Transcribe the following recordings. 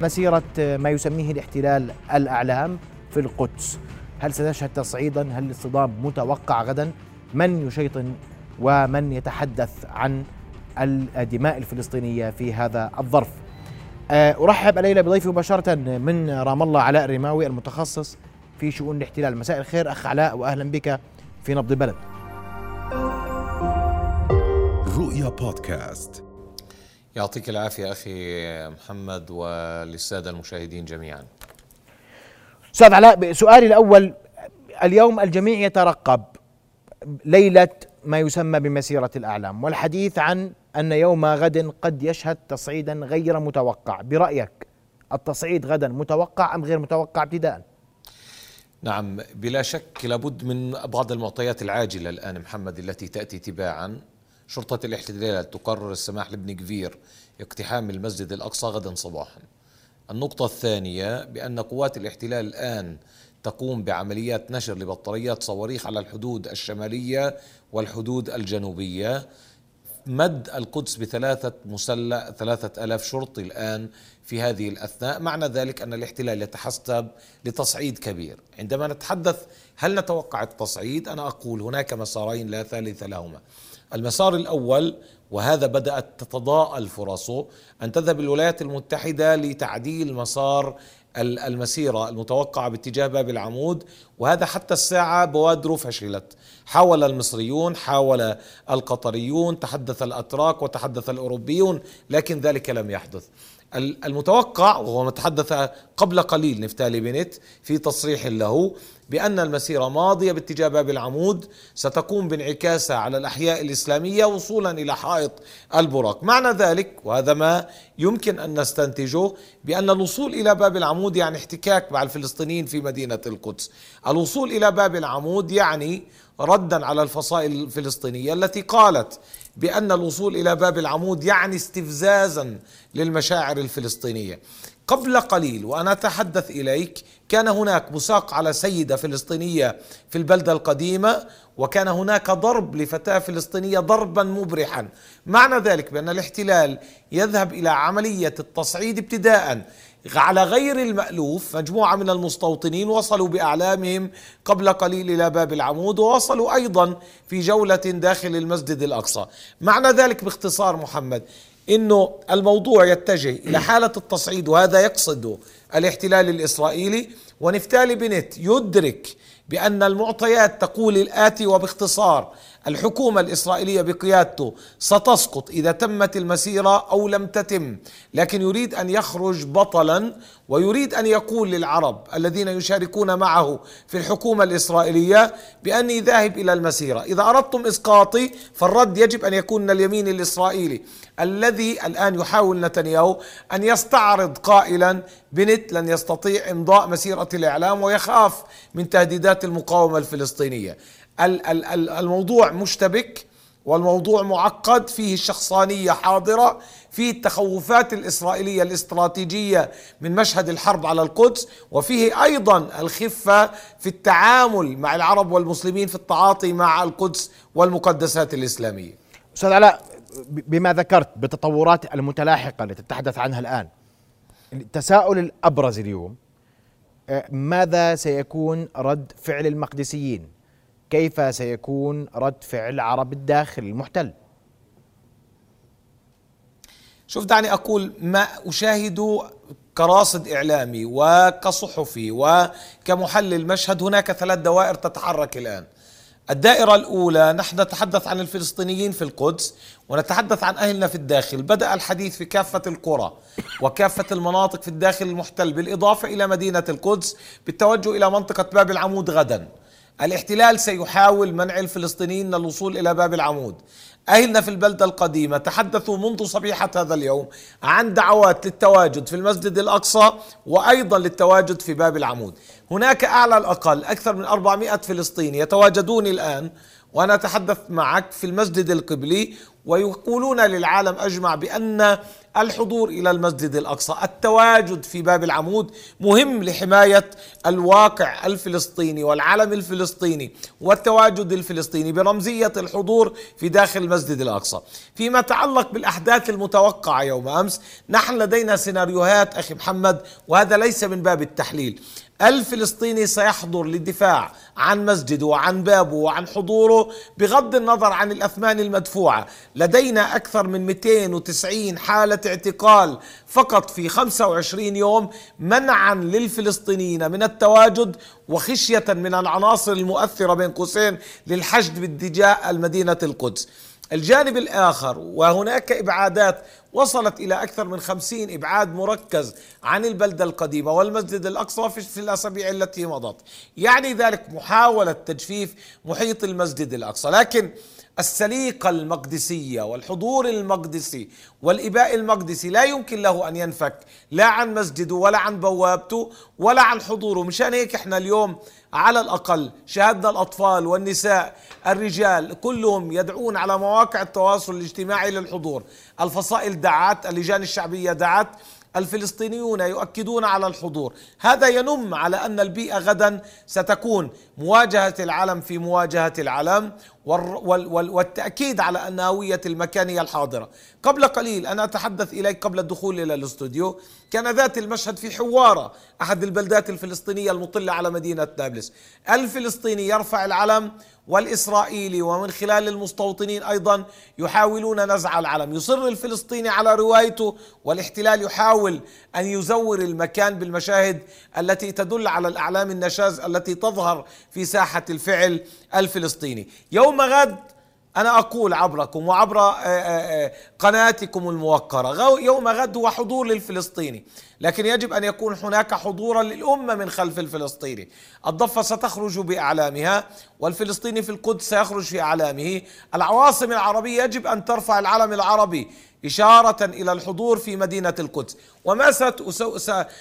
مسيرة ما يسميه الاحتلال الأعلام في القدس. هل ستشهد تصعيدا؟ هل الاصطدام متوقع غدا؟ من يشيطن ومن يتحدث عن الدماء الفلسطينية في هذا الظرف؟ آه، أرحب الليلة بضيفي مباشرة من رام الله علاء الرماوي المتخصص في شؤون الاحتلال. مساء الخير أخ علاء وأهلا بك في نبض البلد رؤيا بودكاست. يعطيك العافية أخي محمد وللسادة المشاهدين جميعا. أستاذ علاء سؤالي الأول اليوم الجميع يترقب ليلة ما يسمى بمسيرة الأعلام والحديث عن أن يوم غد قد يشهد تصعيدا غير متوقع برأيك التصعيد غدا متوقع أم غير متوقع ابتداء؟ نعم بلا شك لابد من بعض المعطيات العاجلة الآن محمد التي تأتي تباعا. شرطة الاحتلال تقرر السماح لابن كفير اقتحام المسجد الأقصى غدا صباحا. النقطة الثانية بأن قوات الاحتلال الآن تقوم بعمليات نشر لبطاريات صواريخ على الحدود الشمالية والحدود الجنوبية. مد القدس بثلاثة مسلح ثلاثة ألاف شرطي الآن في هذه الأثناء. معنى ذلك أن الاحتلال يتحسب لتصعيد كبير. عندما نتحدث هل نتوقع التصعيد؟ أنا أقول هناك مسارين لا ثالث لهما. المسار الأول وهذا بدأت تتضاءل فرصه أن تذهب الولايات المتحدة لتعديل مسار المسيرة المتوقعة باتجاه باب العمود وهذا حتى الساعة بوادره فشلت حاول المصريون حاول القطريون تحدث الأتراك وتحدث الأوروبيون لكن ذلك لم يحدث. المتوقع وهو نتحدث قبل قليل نفتالي بنت في تصريح له بأن المسيرة ماضية باتجاه باب العمود ستقوم بانعكاسها على الأحياء الإسلامية وصولا إلى حائط البراق. معنى ذلك وهذا ما يمكن أن نستنتجه بأن الوصول إلى باب العمود يعني احتكاك مع الفلسطينيين في مدينة القدس. الوصول إلى باب العمود يعني ردا على الفصائل الفلسطينية التي قالت بأن الوصول إلى باب العمود يعني استفزازا للمشاعر الفلسطينية. قبل قليل وأنا أتحدث إليك كان هناك مساق على سيدة فلسطينية في البلدة القديمة وكان هناك ضرب لفتاة فلسطينية ضربا مبرحا. معنى ذلك بأن الاحتلال يذهب إلى عملية التصعيد ابتداء على غير المألوف. مجموعة من المستوطنين وصلوا بأعلامهم قبل قليل إلى باب العمود ووصلوا أيضا في جولة داخل المسجد الأقصى. معنى ذلك باختصار محمد إنه الموضوع يتجه إلى حالة التصعيد وهذا يقصد الاحتلال الإسرائيلي. ونفتالي بنت يدرك بأن المعطيات تقول الآتي وباختصار الحكومة الإسرائيلية بقيادته ستسقط إذا تمت المسيرة أو لم تتم لكن يريد أن يخرج بطلا ويريد أن يقول للعرب الذين يشاركون معه في الحكومة الإسرائيلية بأني ذاهب إلى المسيرة. إذا أردتم إسقاطي فالرد يجب أن يكون من اليمين الإسرائيلي الذي الآن يحاول نتنياهو أن يستعرض قائلا بنت لن يستطيع إمضاء مسيرة الإعلام ويخاف من تهديدات المقاومة الفلسطينية. الموضوع مشتبك والموضوع معقد فيه الشخصانية حاضرة فيه التخوفات الإسرائيلية الاستراتيجية من مشهد الحرب على القدس وفيه أيضا الخفة في التعامل مع العرب والمسلمين في التعاطي مع القدس والمقدسات الإسلامية. أستاذ علاء بما ذكرت بالتطورات المتلاحقة التي تتحدث عنها الآن التساؤل الأبرز اليوم آه، ماذا سيكون رد فعل المقدسيين؟ كيف سيكون رد فعل عرب الداخل المحتل؟ شوف دعني أقول ما أشاهد كراصد إعلامي وكصحفي وكمحلل مشهد هناك ثلاث دوائر تتحرك الآن. الدائرة الأولى نحن نتحدث عن الفلسطينيين في القدس ونتحدث عن أهلنا في الداخل. بدأ الحديث في كافة القرى وكافة المناطق في الداخل المحتل بالإضافة إلى مدينة القدس بالتوجه إلى منطقة باب العمود غدا. الاحتلال سيحاول منع الفلسطينيين من الوصول إلى باب العمود. أهلنا في البلدة القديمة تحدثوا منذ صبيحة هذا اليوم عن دعوات للتواجد في المسجد الأقصى وأيضا للتواجد في باب العمود. هناك أعلى الأقل أكثر من 400 فلسطيني يتواجدون الآن وأنا أتحدث معك في المسجد القبلي ويقولون للعالم أجمع بأن الحضور إلى المسجد الأقصى، التواجد في باب العمود مهم لحماية الواقع الفلسطيني والعلم الفلسطيني والتواجد الفلسطيني برمزية الحضور في داخل المسجد الأقصى. فيما يتعلق بالأحداث المتوقعة يوم أمس، نحن لدينا سيناريوهات أخي محمد وهذا ليس من باب التحليل. الفلسطيني سيحضر للدفاع عن مسجده وعن بابه وعن حضوره بغض النظر عن الأثمان المدفوعة. لدينا أكثر من 290 حالة اعتقال فقط في 25 يوم منعا للفلسطينيين من التواجد وخشية من العناصر المؤثرة بين قوسين للحشد باتجاه المدينة القدس. الجانب الآخر وهناك إبعادات وصلت إلى أكثر من خمسين إبعاد مركز عن البلدة القديمة والمسجد الأقصى في الأسابيع التي مضت. يعني ذلك محاولة تجفيف محيط المسجد الأقصى. لكن السليقة المقدسية والحضور المقدسي والإباء المقدسي لا يمكن له أن ينفك لا عن مسجده ولا عن بوابته ولا عن حضوره مشان هيك إحنا اليوم على الأقل شاهدنا الأطفال والنساء الرجال كلهم يدعون على مواقع التواصل الاجتماعي للحضور. الفصائل دعت اللجان الشعبية دعت الفلسطينيون يؤكدون على الحضور. هذا ينم على أن البيئة غدا ستكون مواجهة العلم في مواجهة العلم والتأكيد على أن هوية المكان هي الحاضرة. قبل قليل أنا أتحدث إليك قبل الدخول إلى الاستوديو كان ذات المشهد في حوارة أحد البلدات الفلسطينية المطلة على مدينة نابلس. الفلسطيني يرفع العلم والإسرائيلي ومن خلال المستوطنين أيضا يحاولون نزع العلم. يصر الفلسطيني على روايته والاحتلال يحاول أن يزور المكان بالمشاهد التي تدل على الأعلام النشاز التي تظهر في ساحة الفعل الفلسطيني. يوم غد أنا أقول عبركم وعبر آه، آه، آه، قناتكم الموقرة يوم غد هو حضور للفلسطيني. لكن يجب أن يكون هناك حضورا للأمة من خلف الفلسطيني. الضفة ستخرج بأعلامها والفلسطيني في القدس سيخرج في أعلامه. العواصم العربية يجب أن ترفع العلم العربي إشارة إلى الحضور في مدينة القدس. وما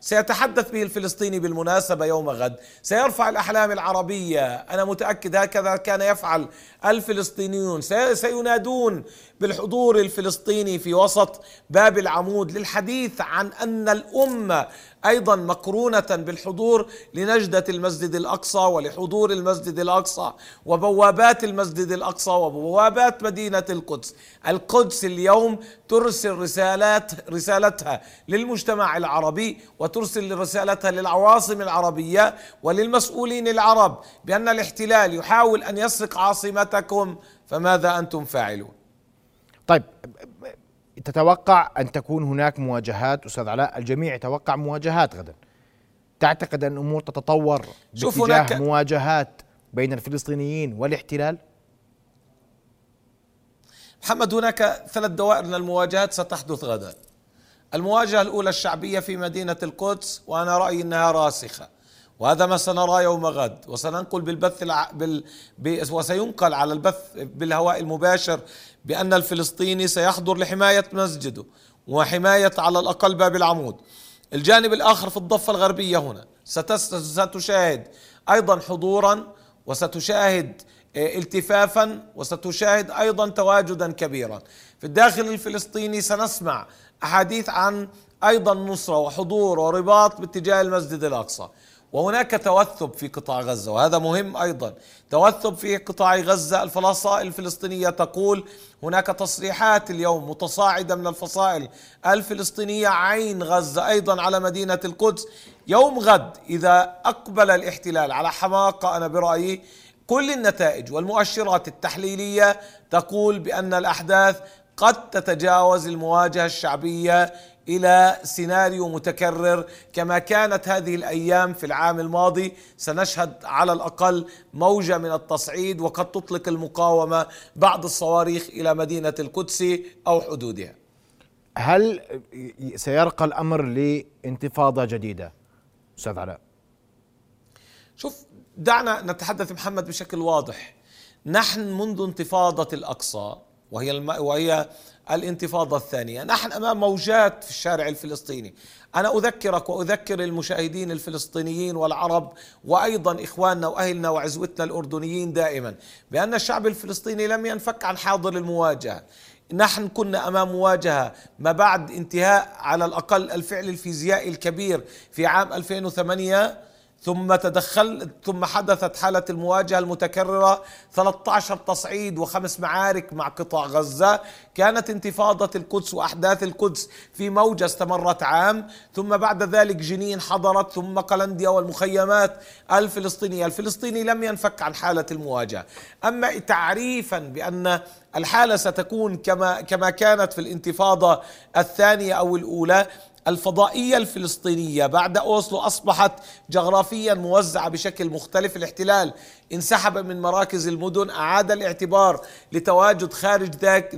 سيتحدث به الفلسطيني بالمناسبة يوم غد. سيرفع الأحلام العربية. أنا متأكد هكذا كان يفعل الفلسطينيون. سينادون بالحضور الفلسطيني في وسط باب العمود للحديث عن أن الأمة أيضا مقرونة بالحضور لنجدة المسجد الأقصى ولحضور المسجد الأقصى وبوابات المسجد الأقصى وبوابات مدينة القدس. القدس اليوم ترسل رسالات رسالتها للمجتمع العربي وترسل رسالتها للعواصم العربية وللمسؤولين العرب بأن الاحتلال يحاول أن يسرق عاصمتكم فماذا أنتم فاعلون؟ طيب تتوقع أن تكون هناك مواجهات؟ أستاذ علاء الجميع يتوقع مواجهات غدا. تعتقد أن الأمور تتطور باتجاه هناك مواجهات بين الفلسطينيين والاحتلال؟ محمد هناك ثلاث دوائر من المواجهات ستحدث غدا. المواجهة الأولى الشعبية في مدينة القدس وأنا رأيي أنها راسخة. وهذا ما سنراه يوم غد وسننقل بالبث الع... بال... ب... وسينقل على البث بالهواء المباشر بأن الفلسطيني سيحضر لحماية مسجده وحماية على الأقل باب العمود. الجانب الآخر في الضفة الغربية هنا ستس... ستشاهد أيضا حضورا وستشاهد التفافا وستشاهد أيضا تواجدا كبيرا. في الداخل الفلسطيني سنسمع أحاديث عن أيضا نصرة وحضور ورباط باتجاه المسجد الأقصى. وهناك توثب في قطاع غزة وهذا مهم أيضا. توثب في قطاع غزة الفصائل الفلسطينية تقول هناك تصريحات اليوم متصاعدة من الفصائل الفلسطينية عين غزة أيضا على مدينة القدس. يوم غد إذا أقبل الاحتلال على حماقة أنا برأيي كل النتائج والمؤشرات التحليلية تقول بأن الأحداث قد تتجاوز المواجهة الشعبية إلى سيناريو متكرر كما كانت هذه الأيام في العام الماضي سنشهد على الأقل موجة من التصعيد وقد تطلق المقاومة بعض الصواريخ إلى مدينة القدس أو حدودها. هل سيرقى الأمر لانتفاضة جديدة أستاذ علاء؟ شوف دعنا نتحدث محمد بشكل واضح. نحن منذ انتفاضة الأقصى وهي الم... وهي الانتفاضة الثانية نحن أمام موجات في الشارع الفلسطيني. أنا أذكرك وأذكر المشاهدين الفلسطينيين والعرب وأيضا إخواننا وأهلنا وعزوتنا الأردنيين دائما بأن الشعب الفلسطيني لم ينفك عن حاضر المواجهة. نحن كنا أمام مواجهة ما بعد انتهاء على الأقل الفعل الفيزيائي الكبير في عام 2008 ثم تدخل ثم حدثت حالة المواجهة المتكررة 13 تصعيد وخمس معارك مع قطاع غزة. كانت انتفاضة القدس وأحداث القدس في موجة استمرت عام. ثم بعد ذلك جنين حضرت ثم قلنديا والمخيمات. الفلسطينية الفلسطيني لم ينفك عن حالة المواجهة. أما تعريفا بأن الحالة ستكون كما كما كانت في الانتفاضة الثانية أو الأولى الفضائية الفلسطينية بعد أوسلو أصبحت جغرافيا موزعة بشكل مختلف. الاحتلال انسحب من مراكز المدن أعاد الاعتبار لتواجد خارج ذاك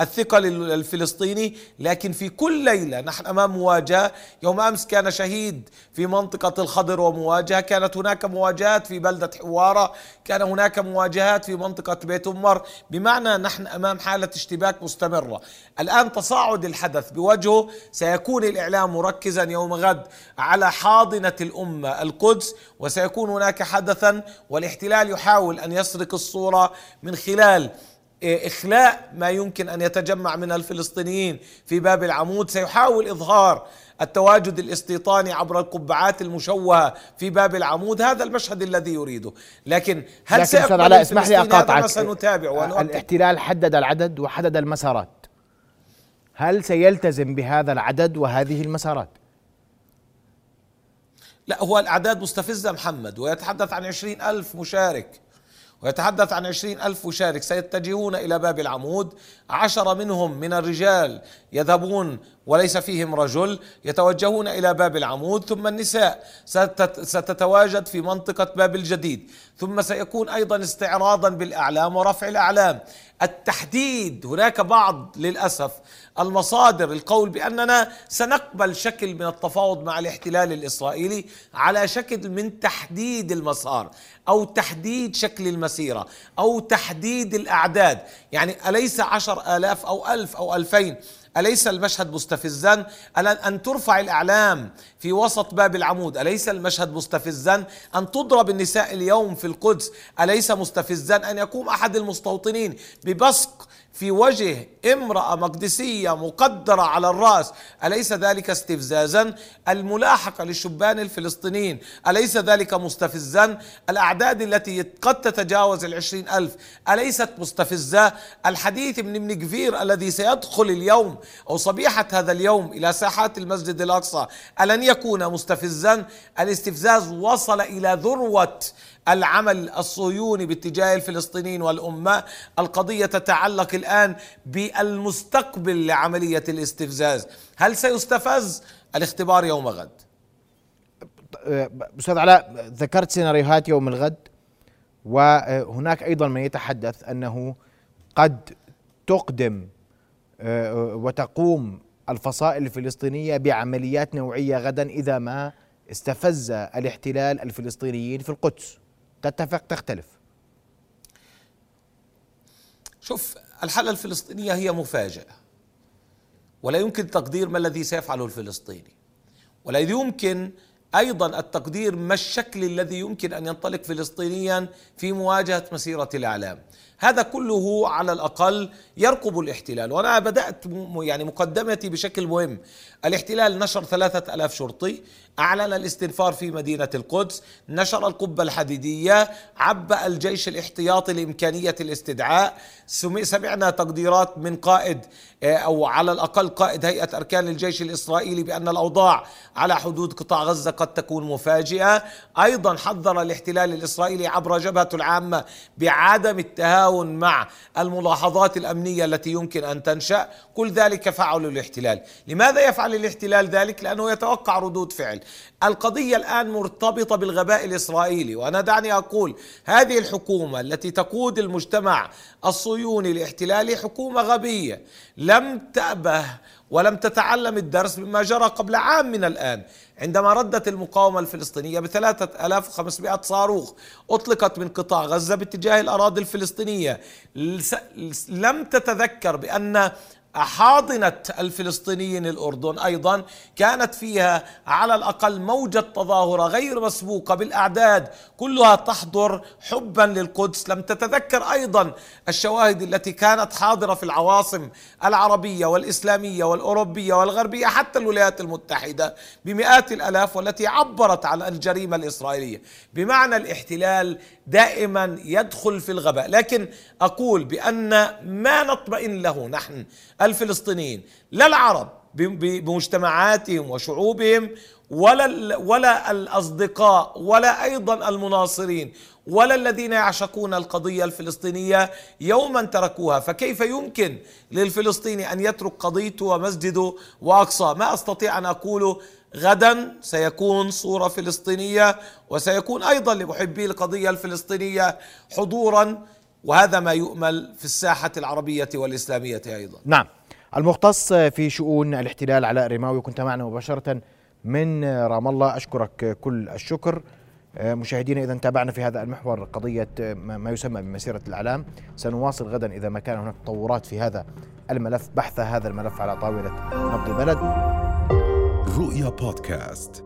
الثقل الفلسطيني. لكن في كل ليلة نحن أمام مواجهة. يوم أمس كان شهيد في منطقة الخضر ومواجهة. كانت هناك مواجهات في بلدة حوارة. كان هناك مواجهات في منطقة بيت أمر. بمعنى نحن أمام حالة اشتباك مستمرة. الآن تصاعد الحدث بوجهه سيكون الإعلام مركزا يوم غد على حاضنة الأمة القدس وسيكون هناك حدثا والاحتلال يحاول أن يسرق الصورة من خلال إيه، إخلاء ما يمكن أن يتجمع من الفلسطينيين في باب العمود. سيحاول إظهار التواجد الاستيطاني عبر القبعات المشوهة في باب العمود. هذا المشهد الذي يريده. لكن هل لكن سيقبل علاء اسمح لي أقاطعك. سنتابع الاحتلال حدد العدد وحدد المسارات. هل سيلتزم بهذا العدد وهذه المسارات؟ لا هو الأعداد مستفزة محمد ويتحدث عن عشرين ألف مشارك ويتحدث عن عشرين ألف مشارك. سيتجهون إلى باب العمود. عشرة منهم من الرجال يذهبون وليس فيهم رجل يتوجهون إلى باب العمود ثم النساء ستتواجد في منطقة باب الجديد ثم سيكون أيضا استعراضا بالأعلام ورفع الأعلام. التحديد هناك بعض للأسف المصادر القول بأننا سنقبل شكل من التفاوض مع الاحتلال الإسرائيلي على شكل من تحديد المسار أو تحديد شكل المسيرة أو تحديد الأعداد. يعني أليس عشر آلاف أو ألف أو ألفين أليس المشهد مستفزا؟ أن ترفع الأعلام في وسط باب العمود. أليس المشهد مستفزا أن تضرب النساء اليوم في القدس؟ أليس مستفزا أن يقوم أحد المستوطنين ببصق في وجه امرأة مقدسية مقدرة على الرأس أليس ذلك استفزازا؟ الملاحقة للشبان الفلسطينيين أليس ذلك مستفزا؟ الأعداد التي قد تتجاوز العشرين ألف أليست مستفزة؟ الحديث من ابن كفير الذي سيدخل اليوم أو صبيحة هذا اليوم إلى ساحات المسجد الأقصى ألن يكون مستفزا؟ الاستفزاز وصل إلى ذروة العمل الصهيوني باتجاه الفلسطينيين والأمة. القضية تتعلق الآن بالمستقبل لعملية الاستفزاز. هل سيستفز الاختبار يوم غد؟ أستاذ علاء ذكرت سيناريوهات يوم الغد وهناك أيضا من يتحدث أنه قد تقدم وتقوم الفصائل الفلسطينية بعمليات نوعية غدا إذا ما استفز الاحتلال الفلسطينيين في القدس. تتفق تختلف. شوف الحالة الفلسطينية هي مفاجأة ولا يمكن تقدير ما الذي سيفعله الفلسطيني. ولا يمكن أيضا التقدير ما الشكل الذي يمكن أن ينطلق فلسطينيا في مواجهة مسيرة الإعلام؟ هذا كله على الأقل يرقب الاحتلال. وأنا بدأت يعني مقدمتي بشكل مهم. الاحتلال نشر ثلاثة ألاف شرطي أعلن الاستنفار في مدينة القدس نشر القبة الحديدية عبأ الجيش الاحتياطي لإمكانية الاستدعاء. سمعنا تقديرات من قائد آه، أو على الأقل قائد هيئة أركان الجيش الإسرائيلي بأن الأوضاع على حدود قطاع غزة قد تكون مفاجئة. أيضا حذر الاحتلال الإسرائيلي عبر جبهته العامة بعدم التهاون مع الملاحظات الأمنية التي يمكن أن تنشأ. كل ذلك فعل الاحتلال. لماذا يفعل الاحتلال ذلك؟ لأنه يتوقع ردود فعل. القضية الآن مرتبطة بالغباء الإسرائيلي وأنا دعني أقول هذه الحكومة التي تقود المجتمع الصهيوني الاحتلالي حكومة غبية لم تأبه ولم تتعلم الدرس مما جرى قبل عام من الآن. عندما ردت المقاومة الفلسطينية بثلاثة ألاف وخمسمائة صاروخ أطلقت من قطاع غزة باتجاه الأراضي الفلسطينية. لم تتذكر بأن حاضنة الفلسطينيين الأردن أيضا كانت فيها على الأقل موجة تظاهرة غير مسبوقة بالأعداد كلها تحضر حبا للقدس. لم تتذكر أيضا الشواهد التي كانت حاضرة في العواصم العربية والإسلامية والأوروبية والغربية حتى الولايات المتحدة بمئات الألاف والتي عبرت عن الجريمة الإسرائيلية. بمعنى الاحتلال دائما يدخل في الغباء. لكن أقول بأن ما نطمئن له نحن الفلسطينيين لا العرب بمجتمعاتهم وشعوبهم ولا ولا الأصدقاء ولا أيضا المناصرين ولا الذين يعشقون القضية الفلسطينية يوما تركوها. فكيف يمكن للفلسطيني أن يترك قضيته ومسجده واقصاه ما أستطيع أن أقوله. غدا سيكون صورة فلسطينية وسيكون أيضا لمحبي القضية الفلسطينية حضورا وهذا ما يؤمل في الساحة العربية والإسلامية أيضا. نعم. المختص في شؤون الاحتلال علاء رماوي كنت معنا مباشرة من رام الله. أشكرك كل الشكر. مشاهدينا إذا تابعنا في هذا المحور قضية ما يسمى بمسيرة الأعلام. سنواصل غدا إذا ما كان هناك تطورات في هذا الملف بحث هذا الملف على طاولة نبض البلد. رؤيا بودكاست.